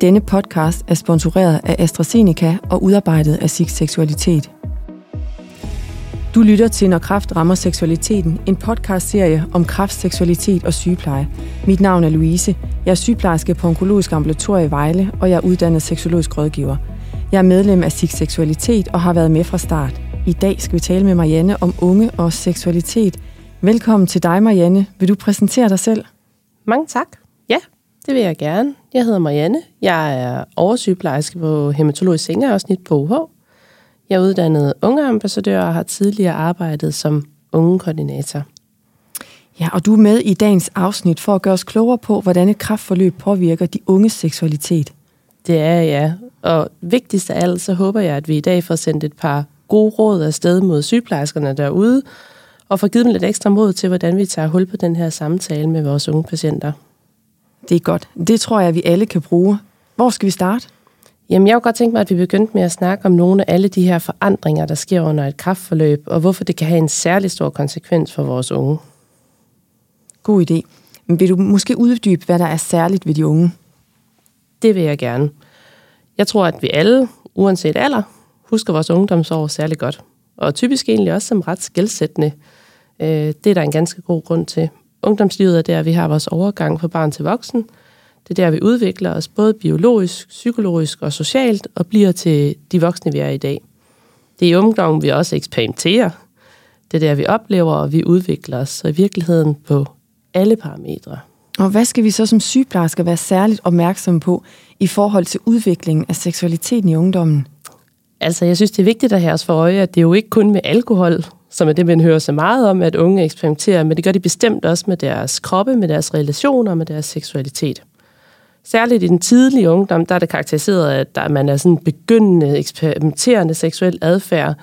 Denne podcast er sponsoreret af AstraZeneca og udarbejdet af SIG Seksualitet. Du lytter til Når Kraft rammer seksualiteten, en podcastserie om kraft, seksualitet og sygepleje. Mit navn er Louise. Jeg er sygeplejerske på Onkologisk Ambulatorie i Vejle, og jeg er uddannet seksologisk rådgiver. Jeg er medlem af SIG Seksualitet og har været med fra start. I dag skal vi tale med Marianne om unge og seksualitet. Velkommen til dig, Marianne. Vil du præsentere dig selv? Mange tak. Ja, det vil jeg gerne. Jeg hedder Marianne. Jeg er oversygeplejerske på Hematologisk Sengeafsnit på UH. Jeg er uddannet ungeambassadør og har tidligere arbejdet som ungekoordinator. Ja, og du er med i dagens afsnit for at gøre os klogere på, hvordan et kraftforløb påvirker de unges seksualitet. Det er jeg. Og vigtigst af alt, så håber jeg, at vi i dag får sendt et par gode råd afsted mod sygeplejerskerne derude, og får givet dem lidt ekstra mod til, hvordan vi tager hul på den her samtale med vores unge patienter. Det er godt. Det tror jeg, vi alle kan bruge. Hvor skal vi starte? Jamen, jeg kunne godt tænke mig, at vi begyndte med at snakke om nogle af alle de her forandringer, der sker under et kraftforløb, og hvorfor det kan have en særlig stor konsekvens for vores unge. God idé. Men vil du måske uddybe, hvad der er særligt ved de unge? Det vil jeg gerne. Jeg tror, at vi alle, uanset alder, husker vores ungdomsår særlig godt. Og typisk egentlig også som ret skældsættende. Øh, det er der en ganske god grund til. Ungdomslivet er der, vi har vores overgang fra barn til voksen. Det er der, vi udvikler os både biologisk, psykologisk og socialt, og bliver til de voksne, vi er i dag. Det er i ungdommen, vi også eksperimenterer. Det er der, vi oplever, og vi udvikler os, så i virkeligheden på alle parametre. Og hvad skal vi så som sygeplejersker være særligt opmærksomme på i forhold til udviklingen af seksualiteten i ungdommen? Altså, jeg synes, det er vigtigt at have os for øje, at det er jo ikke kun med alkohol, som er det, man hører så meget om, at unge eksperimenterer, men det gør de bestemt også med deres kroppe, med deres relationer og med deres seksualitet. Særligt i den tidlige ungdom, der er det karakteriseret, at man er sådan begyndende, eksperimenterende seksuel adfærd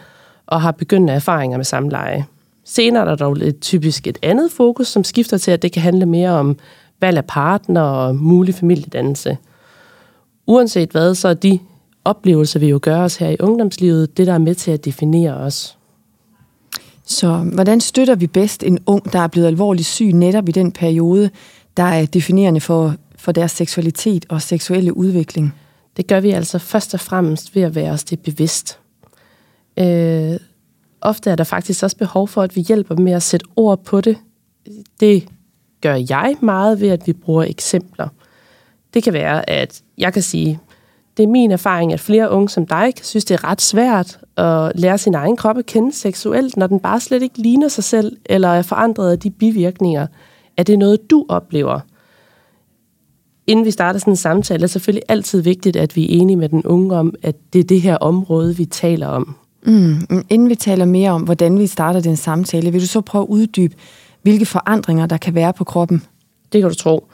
og har begyndende erfaringer med samleje. Senere er der dog et typisk et andet fokus, som skifter til, at det kan handle mere om valg af partner og mulig familiedannelse. Uanset hvad, så er de oplevelser, vi jo gør os her i ungdomslivet, det der er med til at definere os. Så hvordan støtter vi bedst en ung, der er blevet alvorligt syg netop i den periode, der er definerende for, for deres seksualitet og seksuelle udvikling? Det gør vi altså først og fremmest ved at være os det bevidst. Øh, ofte er der faktisk også behov for, at vi hjælper med at sætte ord på det. Det gør jeg meget ved, at vi bruger eksempler. Det kan være, at jeg kan sige, det er min erfaring, at flere unge som dig kan synes, det er ret svært at lære sin egen krop at kende seksuelt, når den bare slet ikke ligner sig selv, eller er forandret af de bivirkninger. Er det noget, du oplever? Inden vi starter sådan en samtale, er det selvfølgelig altid vigtigt, at vi er enige med den unge om, at det er det her område, vi taler om. Mm, inden vi taler mere om, hvordan vi starter den samtale, vil du så prøve at uddybe, hvilke forandringer der kan være på kroppen? Det kan du tro.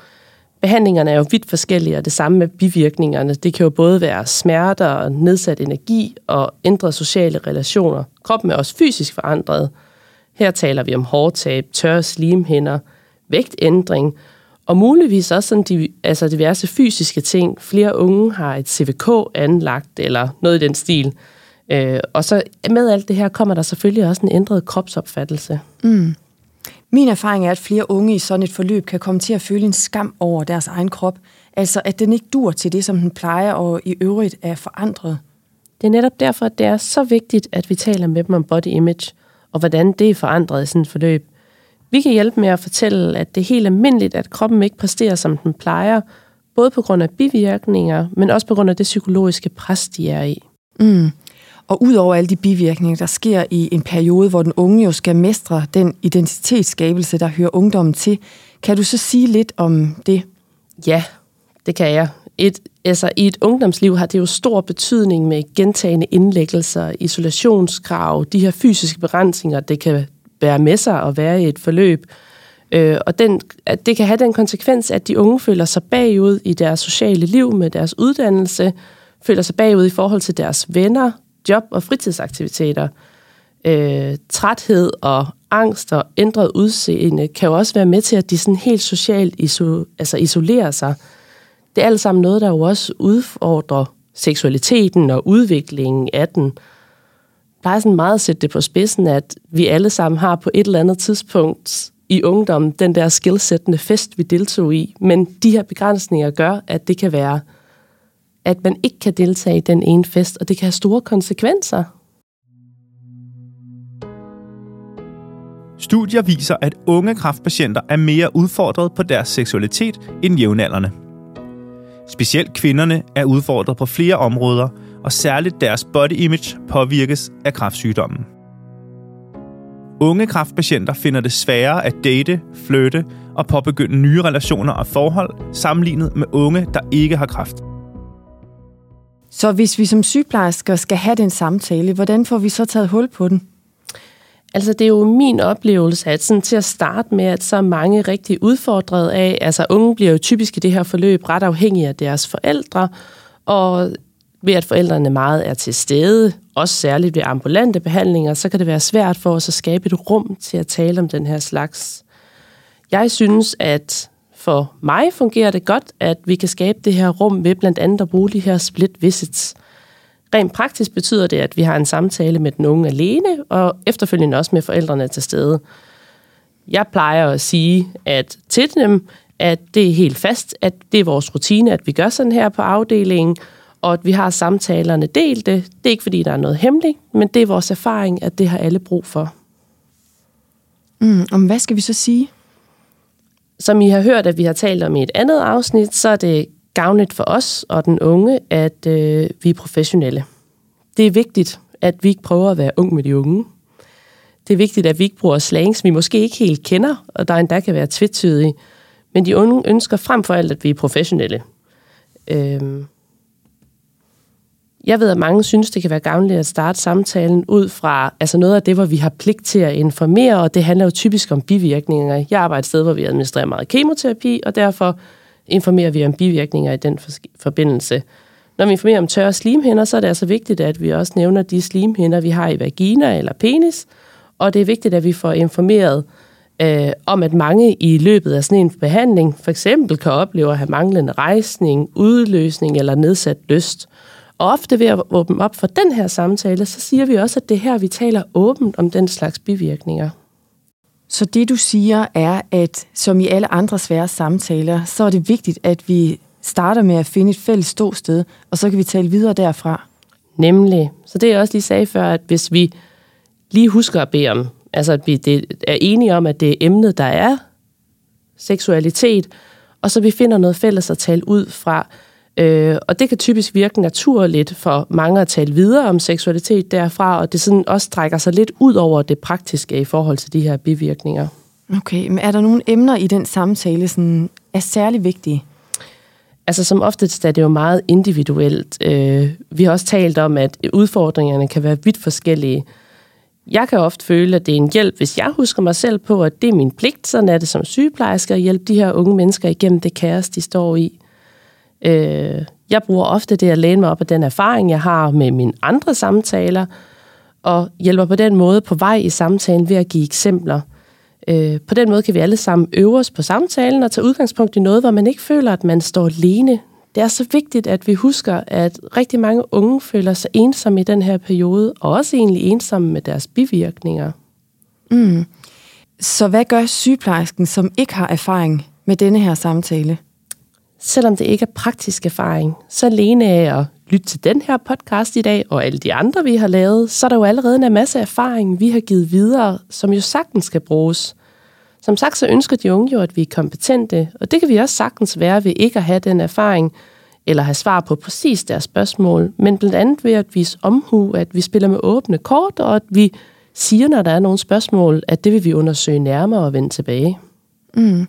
Behandlingerne er jo vidt forskellige, og det samme med bivirkningerne. Det kan jo både være smerter, nedsat energi og ændrede sociale relationer. Kroppen er også fysisk forandret. Her taler vi om hårtab, tørre slimhinder, vægtændring, og muligvis også sådan de, altså diverse fysiske ting. Flere unge har et CVK anlagt, eller noget i den stil. Øh, og så med alt det her kommer der selvfølgelig også en ændret kropsopfattelse. Mm. Min erfaring er, at flere unge i sådan et forløb kan komme til at føle en skam over deres egen krop. Altså, at den ikke dur til det, som den plejer, og i øvrigt er forandret. Det er netop derfor, at det er så vigtigt, at vi taler med dem om body image, og hvordan det er forandret i sådan et forløb. Vi kan hjælpe med at fortælle, at det er helt almindeligt, at kroppen ikke præsterer, som den plejer, både på grund af bivirkninger, men også på grund af det psykologiske pres, de er i. Mm. Og udover alle de bivirkninger, der sker i en periode, hvor den unge jo skal mestre den identitetsskabelse, der hører ungdommen til, kan du så sige lidt om det? Ja, det kan jeg. Et, altså, I et ungdomsliv har det jo stor betydning med gentagende indlæggelser, isolationskrav, de her fysiske begrænsninger, det kan være med sig at være i et forløb. Øh, og den, at det kan have den konsekvens, at de unge føler sig bagud i deres sociale liv med deres uddannelse, føler sig bagud i forhold til deres venner, job og fritidsaktiviteter. Øh, træthed og angst og ændret udseende kan jo også være med til, at de sådan helt socialt iso, altså isolerer sig. Det er alt sammen noget, der jo også udfordrer seksualiteten og udviklingen af den. Der er sådan meget at sætte det på spidsen, at vi alle sammen har på et eller andet tidspunkt i ungdommen den der skilsættende fest, vi deltog i. Men de her begrænsninger gør, at det kan være at man ikke kan deltage i den ene fest, og det kan have store konsekvenser. Studier viser, at unge kraftpatienter er mere udfordret på deres seksualitet end jævnaldrende. Specielt kvinderne er udfordret på flere områder, og særligt deres body image påvirkes af kræftsygdommen. Unge kraftpatienter finder det sværere at date, flytte og påbegynde nye relationer og forhold sammenlignet med unge, der ikke har kræft. Så hvis vi som sygeplejersker skal have den samtale, hvordan får vi så taget hul på den? Altså, det er jo min oplevelse, at sådan til at starte med, at så mange rigtig udfordret af, altså unge bliver jo typisk i det her forløb ret afhængige af deres forældre, og ved at forældrene meget er til stede, også særligt ved ambulante behandlinger, så kan det være svært for os at skabe et rum til at tale om den her slags. Jeg synes, at for mig fungerer det godt, at vi kan skabe det her rum ved blandt andet at bruge de her split visits. Rent praktisk betyder det, at vi har en samtale med den unge alene, og efterfølgende også med forældrene til stede. Jeg plejer at sige at til dem, at det er helt fast, at det er vores rutine, at vi gør sådan her på afdelingen, og at vi har samtalerne delte. Det er ikke, fordi der er noget hemmeligt, men det er vores erfaring, at det har alle brug for. Mm, om hvad skal vi så sige? Som I har hørt, at vi har talt om i et andet afsnit, så er det gavnligt for os og den unge, at øh, vi er professionelle. Det er vigtigt, at vi ikke prøver at være ung med de unge. Det er vigtigt, at vi ikke bruger som vi måske ikke helt kender, og der endda kan være tvetydige. Men de unge ønsker frem for alt, at vi er professionelle. Øhm, jeg ved, at mange synes, det kan være gavnligt at starte samtalen ud fra altså noget af det, hvor vi har pligt til at informere, og det handler jo typisk om bivirkninger. Jeg arbejder et sted, hvor vi administrerer meget kemoterapi, og derfor informerer vi om bivirkninger i den forbindelse. Når vi informerer om tørre slimhinder, så er det altså vigtigt, at vi også nævner de slimhinder, vi har i vagina eller penis, og det er vigtigt, at vi får informeret øh, om, at mange i løbet af sådan en behandling for eksempel kan opleve at have manglende rejsning, udløsning eller nedsat lyst. Og ofte ved at åbne op for den her samtale, så siger vi også, at det er her, vi taler åbent om den slags bivirkninger. Så det du siger er, at som i alle andre svære samtaler, så er det vigtigt, at vi starter med at finde et fælles ståsted, og så kan vi tale videre derfra. Nemlig. Så det jeg også lige sagde før, at hvis vi lige husker at bede om, altså at vi er enige om, at det er emnet, der er seksualitet, og så vi finder noget fælles at tale ud fra, Øh, og det kan typisk virke naturligt for mange at tale videre om seksualitet derfra, og det sådan også strækker sig lidt ud over det praktiske i forhold til de her bivirkninger. Okay, men er der nogle emner i den samtale, som er særlig vigtige? Altså som oftest er det jo meget individuelt. Øh, vi har også talt om, at udfordringerne kan være vidt forskellige. Jeg kan ofte føle, at det er en hjælp, hvis jeg husker mig selv på, at det er min pligt, sådan er det som sygeplejerske, at hjælpe de her unge mennesker igennem det kaos, de står i. Øh, jeg bruger ofte det at læne mig op af den erfaring, jeg har med mine andre samtaler, og hjælper på den måde på vej i samtalen ved at give eksempler. Øh, på den måde kan vi alle sammen øve os på samtalen og tage udgangspunkt i noget, hvor man ikke føler, at man står alene. Det er så vigtigt, at vi husker, at rigtig mange unge føler sig ensomme i den her periode, og også egentlig ensomme med deres bivirkninger. Mm. Så hvad gør sygeplejersken, som ikke har erfaring med denne her samtale? Selvom det ikke er praktisk erfaring, så alene af at lytte til den her podcast i dag, og alle de andre, vi har lavet, så er der jo allerede en masse erfaring, vi har givet videre, som jo sagtens skal bruges. Som sagt, så ønsker de unge jo, at vi er kompetente, og det kan vi også sagtens være ved ikke at have den erfaring, eller have svar på præcis deres spørgsmål, men blandt andet ved at vise omhu, at vi spiller med åbne kort, og at vi siger, når der er nogle spørgsmål, at det vil vi undersøge nærmere og vende tilbage. Mm.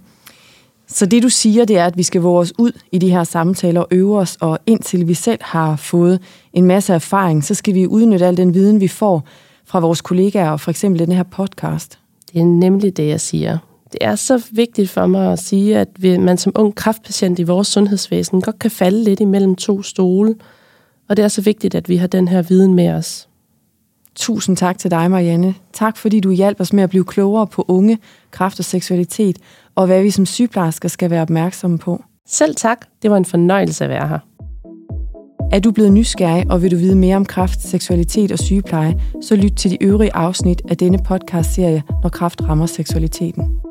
Så det du siger, det er, at vi skal våge os ud i de her samtaler og øve os, og indtil vi selv har fået en masse erfaring, så skal vi udnytte al den viden, vi får fra vores kollegaer, og for eksempel den her podcast. Det er nemlig det, jeg siger. Det er så vigtigt for mig at sige, at man som ung kraftpatient i vores sundhedsvæsen godt kan falde lidt imellem to stole, og det er så vigtigt, at vi har den her viden med os. Tusind tak til dig, Marianne. Tak fordi du hjalp os med at blive klogere på unge, kraft og seksualitet, og hvad vi som sygeplejersker skal være opmærksomme på. Selv tak. Det var en fornøjelse at være her. Er du blevet nysgerrig, og vil du vide mere om kraft, seksualitet og sygepleje, så lyt til de øvrige afsnit af denne podcast-serie, Når kraft rammer seksualiteten.